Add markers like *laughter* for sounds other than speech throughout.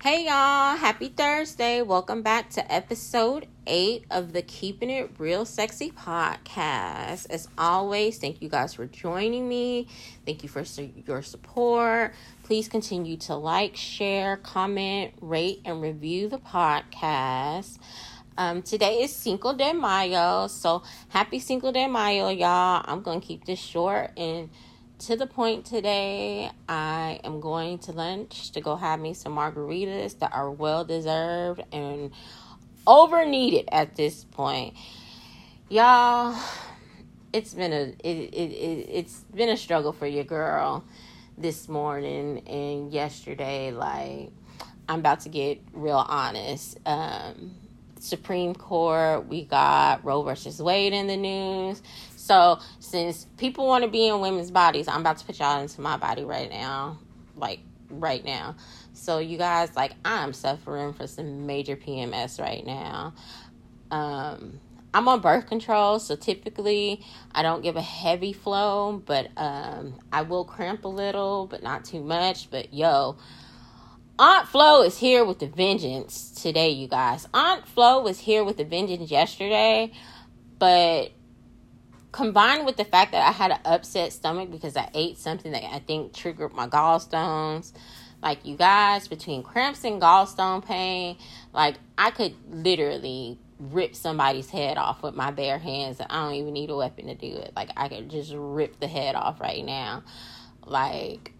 Hey y'all, happy Thursday. Welcome back to episode 8 of the Keeping It Real Sexy podcast. As always, thank you guys for joining me. Thank you for your support. Please continue to like, share, comment, rate, and review the podcast. Um, today is Cinco de Mayo, so happy Cinco de Mayo, y'all. I'm going to keep this short and to the point today. I am going to lunch to go have me some margaritas that are well deserved and over needed at this point. Y'all, it's been a it, it, it it's been a struggle for your girl this morning and yesterday like I'm about to get real honest. Um Supreme Court, we got Roe versus Wade in the news. So, since people want to be in women's bodies, I'm about to put y'all into my body right now. Like, right now. So, you guys, like, I'm suffering for some major PMS right now. Um, I'm on birth control, so typically I don't give a heavy flow, but um, I will cramp a little, but not too much. But yo, Aunt Flo is here with the vengeance today, you guys. Aunt Flo was here with the vengeance yesterday, but combined with the fact that I had an upset stomach because I ate something that I think triggered my gallstones. Like you guys, between cramps and gallstone pain, like I could literally rip somebody's head off with my bare hands. I don't even need a weapon to do it. Like I could just rip the head off right now. Like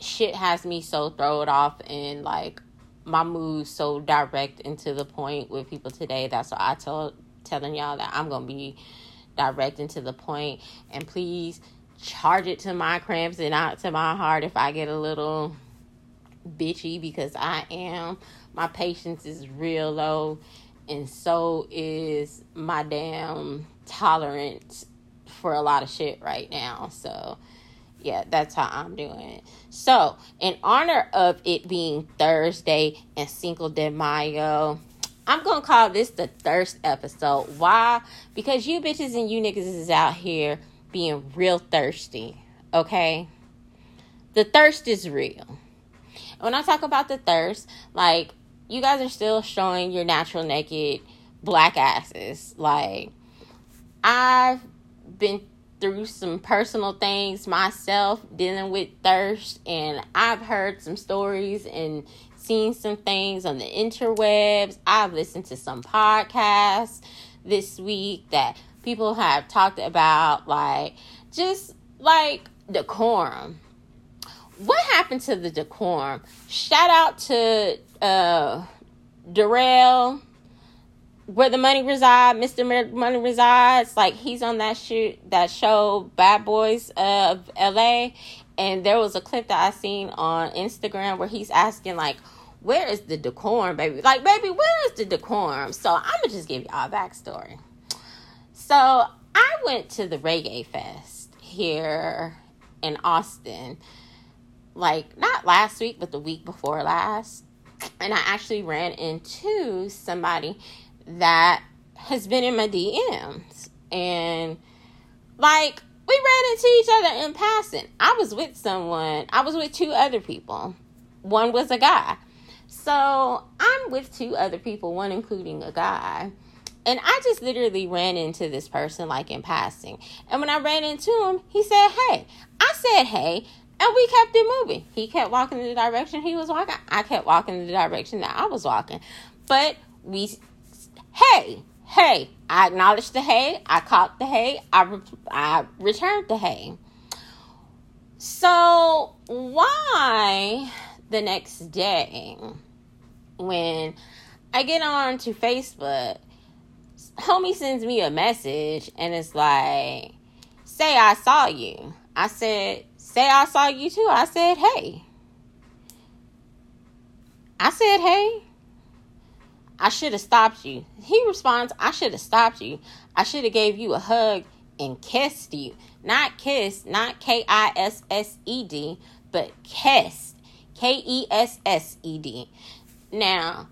shit has me so thrown off and like my mood so direct and to the point with people today. That's why I told telling y'all that I'm gonna be direct and to the point. And please charge it to my cramps and not to my heart if I get a little bitchy because I am. My patience is real low, and so is my damn tolerance for a lot of shit right now. So, yeah, that's how I'm doing. So, in honor of it being Thursday and Cinco de Mayo, I'm gonna call this the thirst episode. Why? Because you bitches and you niggas is out here being real thirsty. Okay? The thirst is real. When I talk about the thirst, like you guys are still showing your natural naked black asses. Like I've been through some personal things myself dealing with thirst and I've heard some stories and seen some things on the interwebs. I've listened to some podcasts this week that people have talked about, like, just like decorum. What happened to the decorum? Shout out to uh, Darrell, where the money resides, Mr. Money resides. Like he's on that shoot that show, Bad Boys of LA, and there was a clip that I seen on Instagram where he's asking like, where is the decorum, baby? Like, baby, where is the decorum? So I'm gonna just give y'all a backstory. So I went to the Reggae Fest here in Austin, like not last week, but the week before last. And I actually ran into somebody that has been in my DMs. And like we ran into each other in passing. I was with someone, I was with two other people. One was a guy. So I'm with two other people, one including a guy. And I just literally ran into this person like in passing. And when I ran into him, he said, Hey. I said, Hey. And we kept it moving. He kept walking in the direction he was walking. I kept walking in the direction that I was walking. But we, hey, hey. I acknowledged the hey. I caught the hey. I, re- I returned the hey. So, why the next day when I get on to Facebook, homie sends me a message and it's like, say I saw you. I said, say I saw you too. I said, hey. I said, hey. I should have stopped you. He responds, I should have stopped you. I should have gave you a hug and kissed you. Not kiss, not K I S S E D, but kissed. K E S S E D. Now,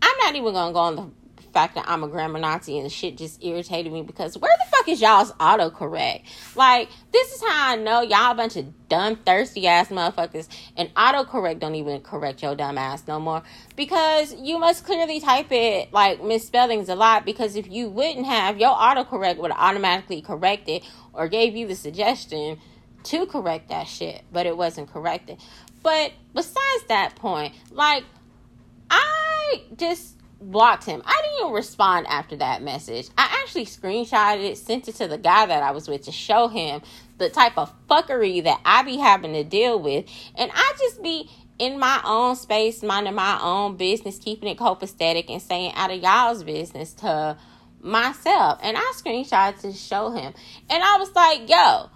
I'm not even gonna go on the fact that I'm a grammar Nazi and shit just irritated me because where the fuck is y'all's autocorrect? Like, this is how I know y'all a bunch of dumb, thirsty ass motherfuckers. And autocorrect don't even correct your dumb ass no more. Because you must clearly type it like misspellings a lot. Because if you wouldn't have, your autocorrect would automatically correct it or gave you the suggestion to correct that shit. But it wasn't corrected. But besides that point, like, I just blocked him. I didn't even respond after that message. I actually screenshotted it, sent it to the guy that I was with to show him the type of fuckery that I be having to deal with. And I just be in my own space, minding my own business, keeping it copacetic and saying out of y'all's business to myself. And I screenshotted to show him. And I was like, yo,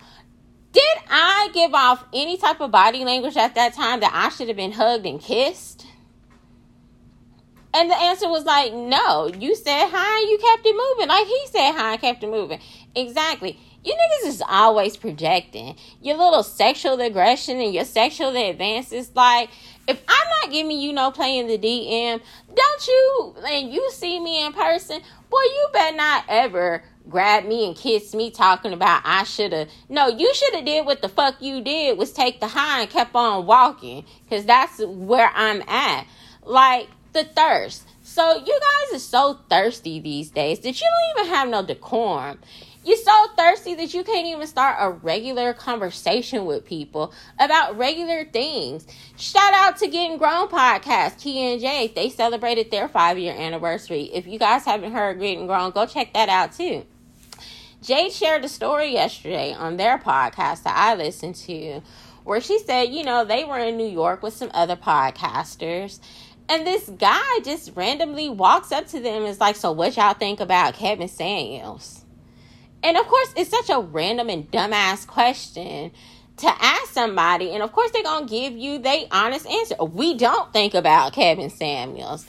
did I give off any type of body language at that time that I should have been hugged and kissed? And the answer was like, no. You said hi, you kept it moving. Like he said hi, and kept it moving. Exactly. You niggas is always projecting. Your little sexual aggression and your sexual advances. Like, if I'm not giving you no play in the DM, don't you, and you see me in person, boy, you better not ever grab me and kiss me talking about I should have. No, you should have did what the fuck you did was take the high and kept on walking. Because that's where I'm at. Like, the thirst. So you guys are so thirsty these days that you don't even have no decorum. You're so thirsty that you can't even start a regular conversation with people about regular things. Shout out to Getting Grown podcast, Key and Jay. They celebrated their five year anniversary. If you guys haven't heard Getting Grown, go check that out too. Jade shared a story yesterday on their podcast that I listened to where she said, you know, they were in New York with some other podcasters and this guy just randomly walks up to them and is like, So, what y'all think about Kevin Samuels? And of course, it's such a random and dumbass question to ask somebody. And of course, they're going to give you the honest answer. We don't think about Kevin Samuels.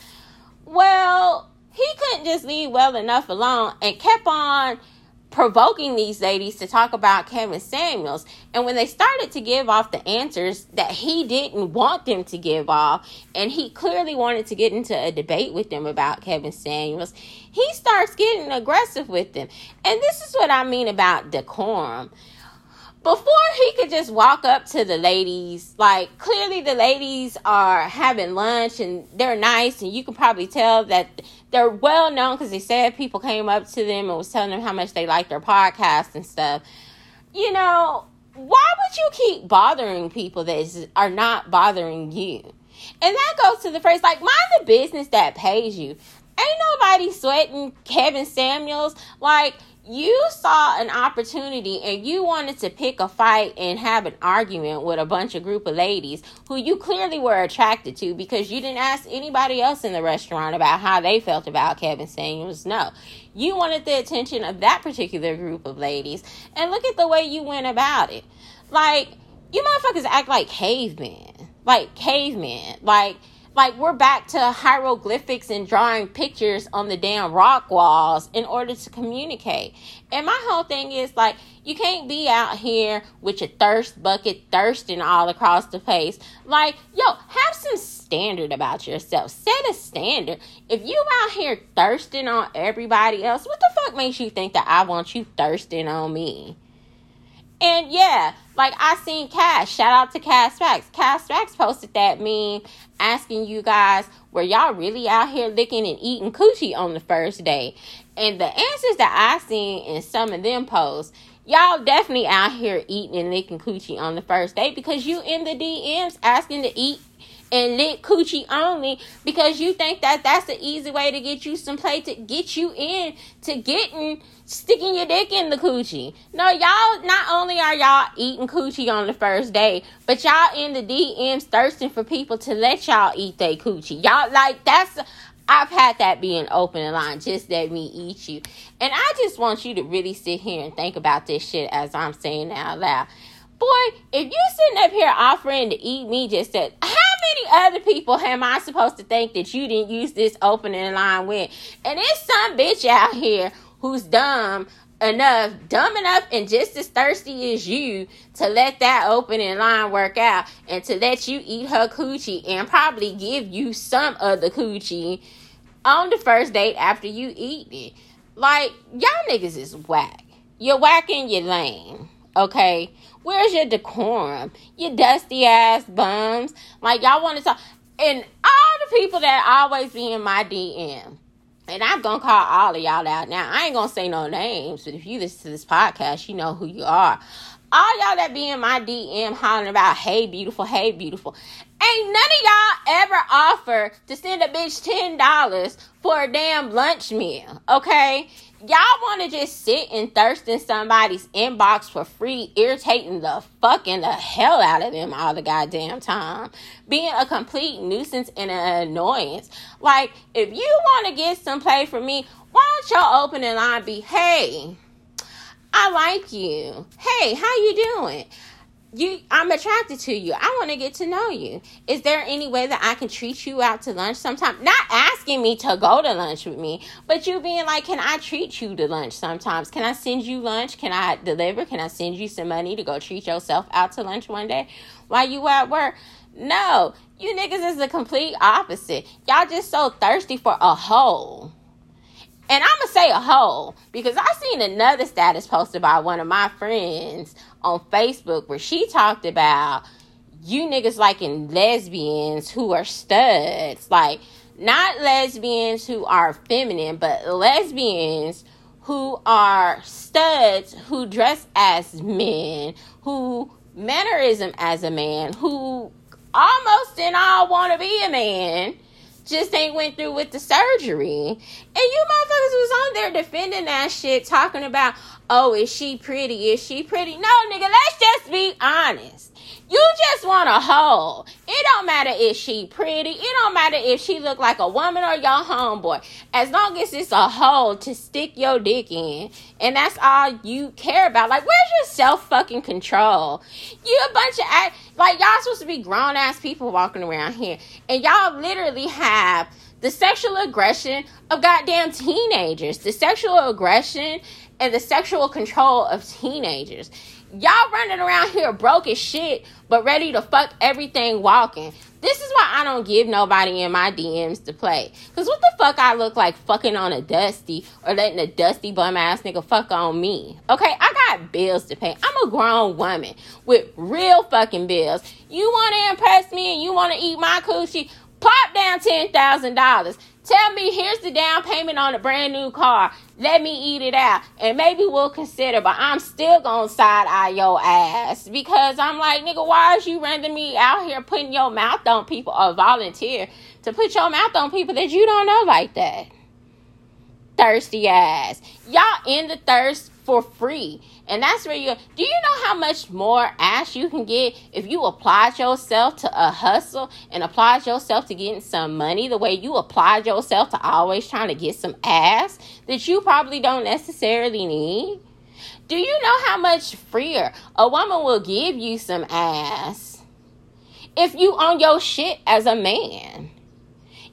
Well, he couldn't just leave well enough alone and kept on provoking these ladies to talk about Kevin Samuels. And when they started to give off the answers that he didn't want them to give off, and he clearly wanted to get into a debate with them about Kevin Samuels, he starts getting aggressive with them. And this is what I mean about decorum before he could just walk up to the ladies, like clearly the ladies are having lunch and they're nice, and you can probably tell that they're well known because they said people came up to them and was telling them how much they like their podcast and stuff. You know, why would you keep bothering people that are not bothering you? And that goes to the phrase like, mind the business that pays you. Ain't nobody sweating Kevin Samuels. Like, you saw an opportunity and you wanted to pick a fight and have an argument with a bunch of group of ladies who you clearly were attracted to because you didn't ask anybody else in the restaurant about how they felt about Kevin Samuels. No. You wanted the attention of that particular group of ladies. And look at the way you went about it. Like, you motherfuckers act like cavemen. Like cavemen. Like like we're back to hieroglyphics and drawing pictures on the damn rock walls in order to communicate. And my whole thing is like you can't be out here with your thirst bucket thirsting all across the face. Like, yo, have some standard about yourself. Set a standard. If you out here thirsting on everybody else, what the fuck makes you think that I want you thirsting on me? And yeah, like I seen Cash. Shout out to Cash Facts. Cash Facts posted that meme asking you guys, were y'all really out here licking and eating coochie on the first day? And the answers that I seen in some of them posts, y'all definitely out here eating and licking coochie on the first day because you in the DMs asking to eat and lick coochie only because you think that that's the easy way to get you some play to get you in to getting sticking your dick in the coochie. No, y'all not only are y'all eating coochie on the first day, but y'all in the DMs thirsting for people to let y'all eat their coochie. Y'all like that's I've had that being open and line. Just let me eat you. And I just want you to really sit here and think about this shit as I'm saying out loud. Boy, if you sitting up here offering to eat me just said how many other people am I supposed to think that you didn't use this opening line with? And it's some bitch out here who's dumb enough, dumb enough, and just as thirsty as you to let that opening line work out and to let you eat her coochie and probably give you some of the coochie on the first date after you eat it. Like, y'all niggas is whack. you're whacking your lane. Okay? Where's your decorum? You dusty ass bums. Like y'all want to talk and all the people that always be in my DM. And I'm gonna call all of y'all out now. I ain't gonna say no names, but if you listen to this podcast, you know who you are. All y'all that be in my DM hollering about, hey, beautiful, hey, beautiful. Ain't none of y'all ever offer to send a bitch $10 for a damn lunch meal, okay? Y'all want to just sit and thirst in somebody's inbox for free, irritating the fucking the hell out of them all the goddamn time, being a complete nuisance and an annoyance. Like, if you want to get some play from me, why don't your opening line be, hey, I like you. Hey, how you doing? You I'm attracted to you. I want to get to know you. Is there any way that I can treat you out to lunch sometime? Not asking me to go to lunch with me, but you being like, "Can I treat you to lunch sometimes? Can I send you lunch? Can I deliver? Can I send you some money to go treat yourself out to lunch one day while you at work?" No, you niggas is the complete opposite. Y'all just so thirsty for a hole and I'm gonna say a whole because I seen another status posted by one of my friends on Facebook where she talked about you niggas liking lesbians who are studs, like not lesbians who are feminine, but lesbians who are studs who dress as men, who mannerism as a man, who almost in all want to be a man just ain't went through with the surgery. And you motherfuckers was on there defending that shit, talking about, oh, is she pretty? Is she pretty? No, nigga, let's just be honest. You just want a hoe. It don't matter if she pretty. It don't matter if she look like a woman or your homeboy. As long as it's a hole to stick your dick in. And that's all you care about. Like, where's your self fucking control? You a bunch of like y'all supposed to be grown ass people walking around here. And y'all literally have the sexual aggression of goddamn teenagers. The sexual aggression and the sexual control of teenagers. Y'all running around here broke as shit, but ready to fuck everything walking. This is why I don't give nobody in my DMs to play. Cause what the fuck I look like fucking on a dusty or letting a dusty bum ass nigga fuck on me? Okay, I got bills to pay. I'm a grown woman with real fucking bills. You wanna impress me and you wanna eat my coochie? Pop down ten thousand dollars. Tell me here's the down payment on a brand new car. Let me eat it out. And maybe we'll consider, but I'm still gonna side eye your ass. Because I'm like, nigga, why is you rendering me out here putting your mouth on people or volunteer to put your mouth on people that you don't know like that? Thirsty ass. Y'all in the thirst for free. And that's where you do you know how much more ass you can get if you applied yourself to a hustle and applied yourself to getting some money the way you applied yourself to always trying to get some ass that you probably don't necessarily need? Do you know how much freer a woman will give you some ass if you on your shit as a man?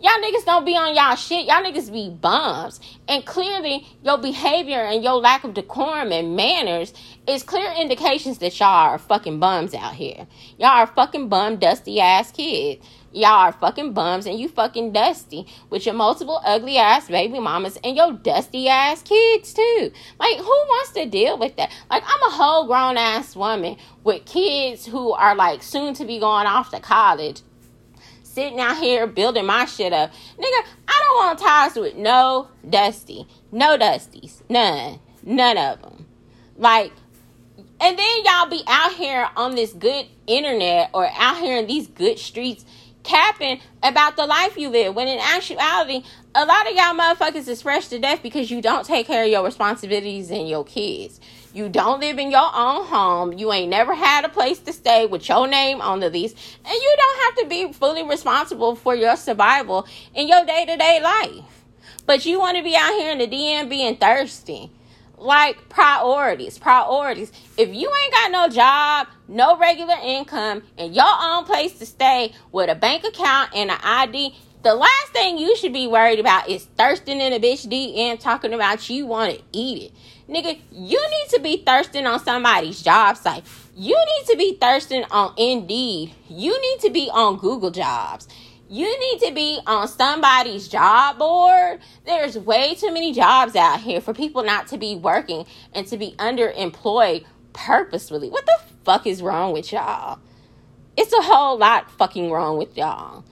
Y'all niggas don't be on y'all shit. Y'all niggas be bums. And clearly, your behavior and your lack of decorum and manners is clear indications that y'all are fucking bums out here. Y'all are fucking bum, dusty ass kids. Y'all are fucking bums and you fucking dusty with your multiple ugly ass baby mamas and your dusty ass kids too. Like, who wants to deal with that? Like, I'm a whole grown ass woman with kids who are like soon to be going off to college sitting out here building my shit up. Nigga, I don't want ties with no Dusty. No Dusties. None. None of them. Like, and then y'all be out here on this good internet or out here in these good streets capping about the life you live when in actuality a lot of y'all motherfuckers is fresh to death because you don't take care of your responsibilities and your kids you don't live in your own home. You ain't never had a place to stay with your name on the lease. And you don't have to be fully responsible for your survival in your day to day life. But you want to be out here in the DM being thirsty. Like priorities, priorities. If you ain't got no job, no regular income, and your own place to stay with a bank account and an ID, the last thing you should be worried about is thirsting in a bitch DM talking about you want to eat it. Nigga, you need to be thirsting on somebody's job site. You need to be thirsting on Indeed. You need to be on Google Jobs. You need to be on somebody's job board. There's way too many jobs out here for people not to be working and to be underemployed purposefully. What the fuck is wrong with y'all? It's a whole lot fucking wrong with y'all.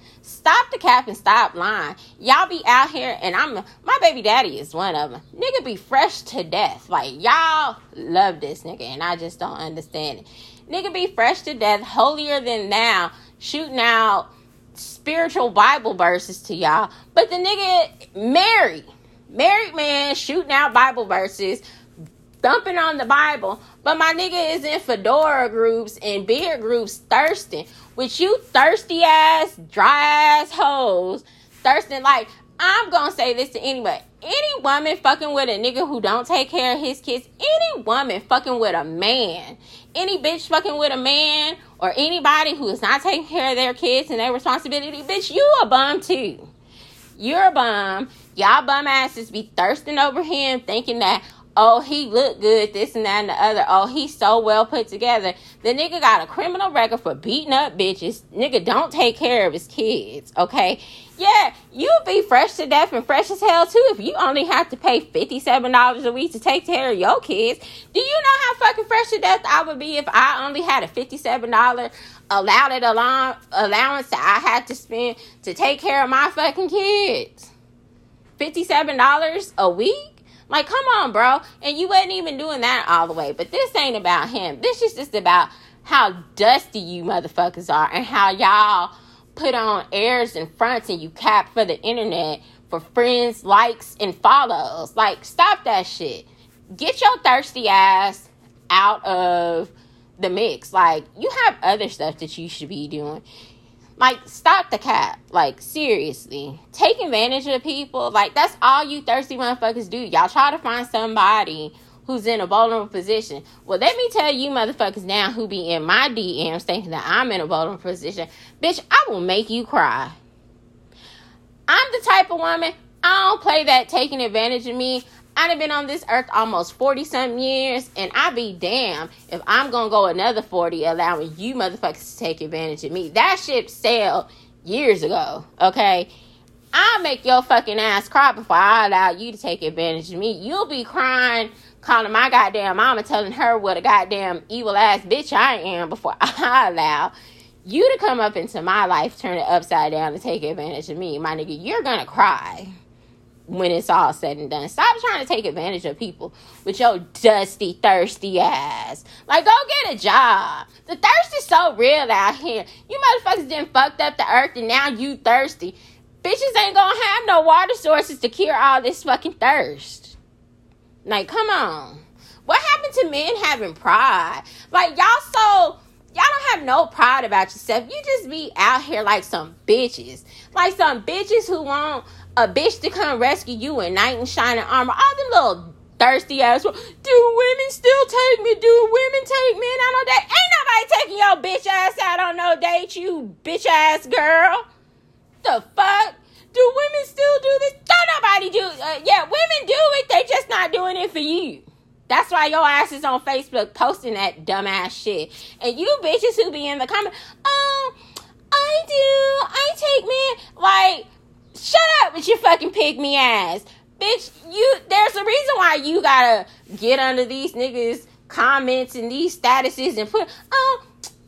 Stop the cap and stop lying. Y'all be out here, and I'm my baby daddy is one of them. Nigga be fresh to death. Like y'all love this nigga, and I just don't understand it. Nigga be fresh to death, holier than now, shooting out spiritual Bible verses to y'all. But the nigga married, married man shooting out Bible verses, thumping on the Bible. But my nigga is in fedora groups and beer groups thirsting. With you thirsty ass, dry ass hoes thirsting like I'm gonna say this to anybody. Any woman fucking with a nigga who don't take care of his kids, any woman fucking with a man, any bitch fucking with a man, or anybody who is not taking care of their kids and their responsibility, bitch, you a bum too. You're a bum. Y'all bum asses be thirsting over him, thinking that, oh, he look good, this and that and the other. Oh, he's so well put together. The nigga got a criminal record for beating up bitches. Nigga don't take care of his kids, okay? Yeah, you'll be fresh to death and fresh as hell too if you only have to pay $57 a week to take care of your kids. Do you know how fucking fresh to death I would be if I only had a $57 allowed allowance that I had to spend to take care of my fucking kids? $57 a week? Like, come on, bro. And you wasn't even doing that all the way. But this ain't about him. This is just about how dusty you motherfuckers are and how y'all put on airs and fronts and you cap for the internet for friends, likes, and follows. Like, stop that shit. Get your thirsty ass out of the mix. Like, you have other stuff that you should be doing like stop the cap. Like seriously. Take advantage of people. Like that's all you thirsty motherfuckers do. Y'all try to find somebody who's in a vulnerable position. Well let me tell you motherfuckers now who be in my dms thinking that i'm in a vulnerable position. Bitch i will make you cry. I'm the type of woman i don't play that taking advantage of me I'd have been on this earth almost 40 something years, and I'd be damn if I'm gonna go another 40 allowing you motherfuckers to take advantage of me. That ship sailed years ago, okay? I'll make your fucking ass cry before I allow you to take advantage of me. You'll be crying, calling my goddamn mama, telling her what a goddamn evil ass bitch I am before *laughs* I allow you to come up into my life, turn it upside down, and take advantage of me. My nigga, you're gonna cry when it's all said and done. Stop trying to take advantage of people with your dusty, thirsty ass. Like, go get a job. The thirst is so real out here. You motherfuckers didn't fucked up the earth and now you thirsty. Bitches ain't gonna have no water sources to cure all this fucking thirst. Like, come on. What happened to men having pride? Like, y'all so y'all don't have no pride about yourself. You just be out here like some bitches. Like some bitches who want a bitch to come rescue you in knight in shining armor. All them little thirsty ass. Do women still take me? Do women take men out on date? Ain't nobody taking your bitch ass out on no date, you bitch ass girl. The fuck? Do women still do this? Don't nobody do. Uh, yeah, women do it. They just not doing it for you. That's why your ass is on Facebook posting that dumbass shit. And you bitches who be in the comment, oh, I do. I take men. Like, Shut up with your fucking me ass. Bitch, you there's a reason why you gotta get under these niggas comments and these statuses and put oh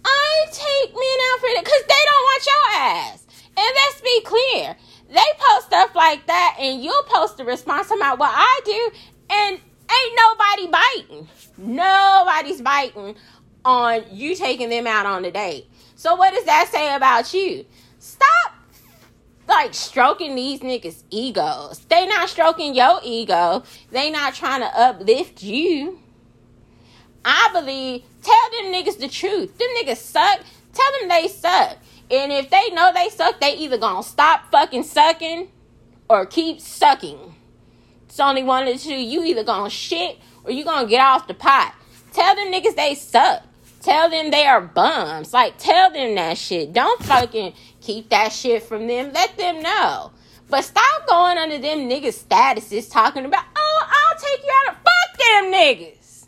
I take men out for it because they don't want your ass. And let's be clear. They post stuff like that and you'll post a response about what I do and ain't nobody biting. Nobody's biting on you taking them out on a date. So what does that say about you? Stop like stroking these niggas' egos. They not stroking your ego. They not trying to uplift you. I believe tell them niggas the truth. Them niggas suck. Tell them they suck. And if they know they suck, they either gonna stop fucking sucking or keep sucking. It's only one of the two. You either gonna shit or you gonna get off the pot. Tell them niggas they suck. Tell them they are bums. Like, tell them that shit. Don't fucking keep that shit from them. Let them know. But stop going under them niggas' statuses talking about, oh, I'll take you out of. Fuck them niggas.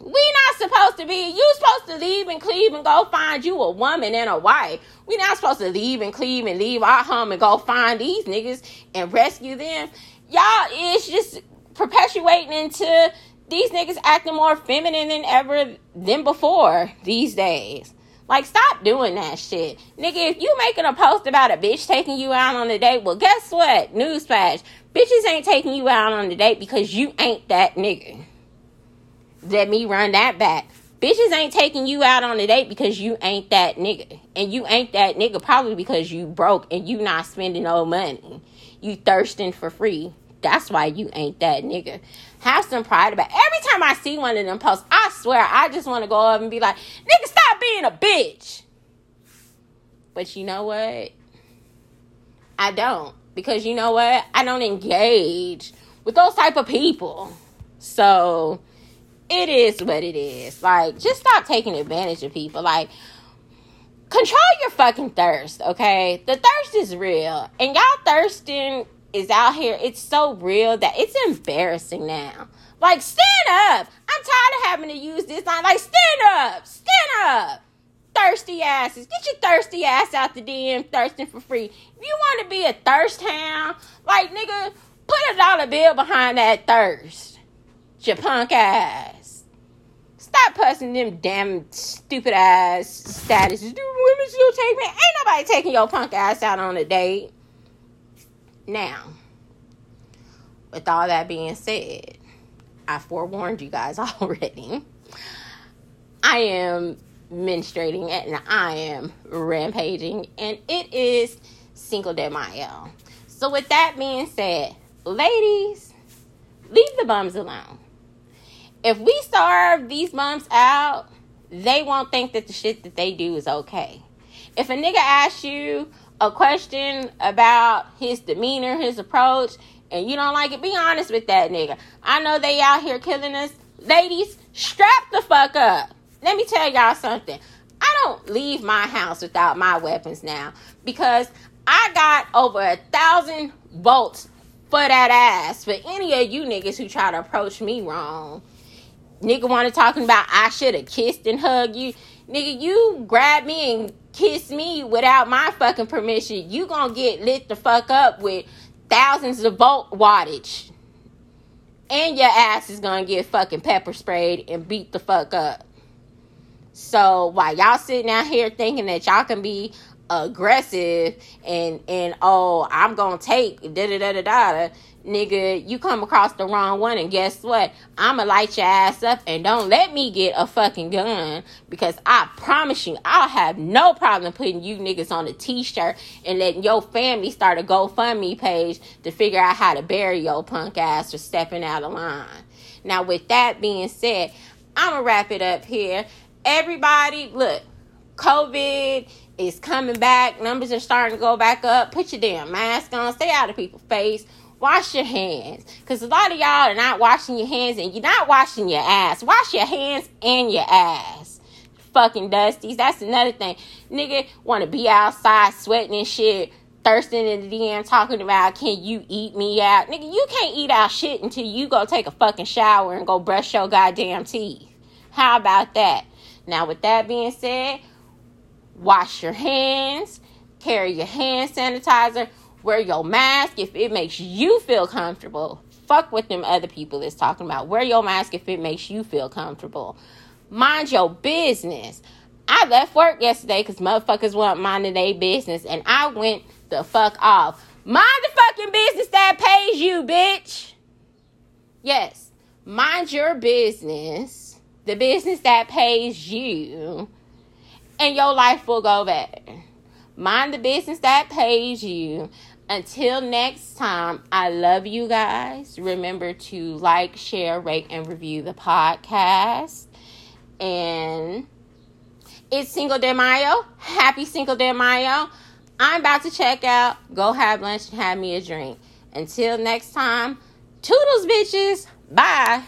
We not supposed to be. You supposed to leave and cleave and go find you a woman and a wife. We not supposed to leave and cleave and leave our home and go find these niggas and rescue them. Y'all is just perpetuating into these niggas acting more feminine than ever than before these days. Like, stop doing that shit. Nigga, if you making a post about a bitch taking you out on a date, well, guess what? Newsflash. Bitches ain't taking you out on a date because you ain't that nigga. Let me run that back. Bitches ain't taking you out on a date because you ain't that nigga. And you ain't that nigga probably because you broke and you not spending no money. You thirsting for free. That's why you ain't that nigga. Have some pride about. Every time I see one of them posts, I swear I just want to go up and be like, nigga, stop being a bitch. But you know what? I don't. Because you know what? I don't engage with those type of people. So it is what it is. Like, just stop taking advantage of people. Like, control your fucking thirst, okay? The thirst is real. And y'all thirsting is out here. It's so real that it's embarrassing now. Like, stand up. I'm tired of having to use this line. Like, stand up. Stand up. Thirsty asses. Get your thirsty ass out the DM thirsting for free. If you want to be a thirst hound, like, nigga, put a dollar bill behind that thirst. Your punk ass. Stop posting them damn stupid ass statuses. Do women still take me? Ain't nobody taking your punk ass out on a date. Now, with all that being said, I forewarned you guys *laughs* already. I am menstruating and I am rampaging, and it is Cinco de Mayo. So, with that being said, ladies, leave the bums alone. If we starve these bums out, they won't think that the shit that they do is okay. If a nigga asks you, a question about his demeanor, his approach, and you don't like it, be honest with that nigga. I know they out here killing us. Ladies, strap the fuck up. Let me tell y'all something. I don't leave my house without my weapons now because I got over a thousand volts for that ass for any of you niggas who try to approach me wrong. Nigga wanna talking about I should have kissed and hugged you. Nigga, you grabbed me and kiss me without my fucking permission, you gonna get lit the fuck up with thousands of volt wattage. And your ass is gonna get fucking pepper sprayed and beat the fuck up. So while y'all sitting out here thinking that y'all can be aggressive and and oh I'm gonna take da da da da da nigga, you come across the wrong one, and guess what? I'ma light your ass up, and don't let me get a fucking gun because I promise you, I'll have no problem putting you niggas on a t shirt and letting your family start a GoFundMe page to figure out how to bury your punk ass for stepping out of line. Now, with that being said, I'ma wrap it up here. Everybody, look, COVID is coming back. Numbers are starting to go back up. Put your damn mask on. Stay out of people's face wash your hands. Because a lot of y'all are not washing your hands and you're not washing your ass. Wash your hands and your ass. Fucking dusties. That's another thing. Nigga want to be outside sweating and shit. Thirsting in the DM talking about can you eat me out? Nigga, you can't eat out shit until you go take a fucking shower and go brush your goddamn teeth. How about that? Now, with that being said, wash your hands, carry your hand sanitizer, Wear your mask if it makes you feel comfortable. Fuck what them other people is talking about. Wear your mask if it makes you feel comfortable. Mind your business. I left work yesterday because motherfuckers weren't minding their business, and I went the fuck off. Mind the fucking business that pays you, bitch. Yes, mind your business, the business that pays you, and your life will go better. Mind the business that pays you. Until next time, I love you guys. Remember to like, share, rate, and review the podcast. And it's Cinco de Mayo. Happy Cinco de Mayo. I'm about to check out. Go have lunch and have me a drink. Until next time, toodles, bitches. Bye.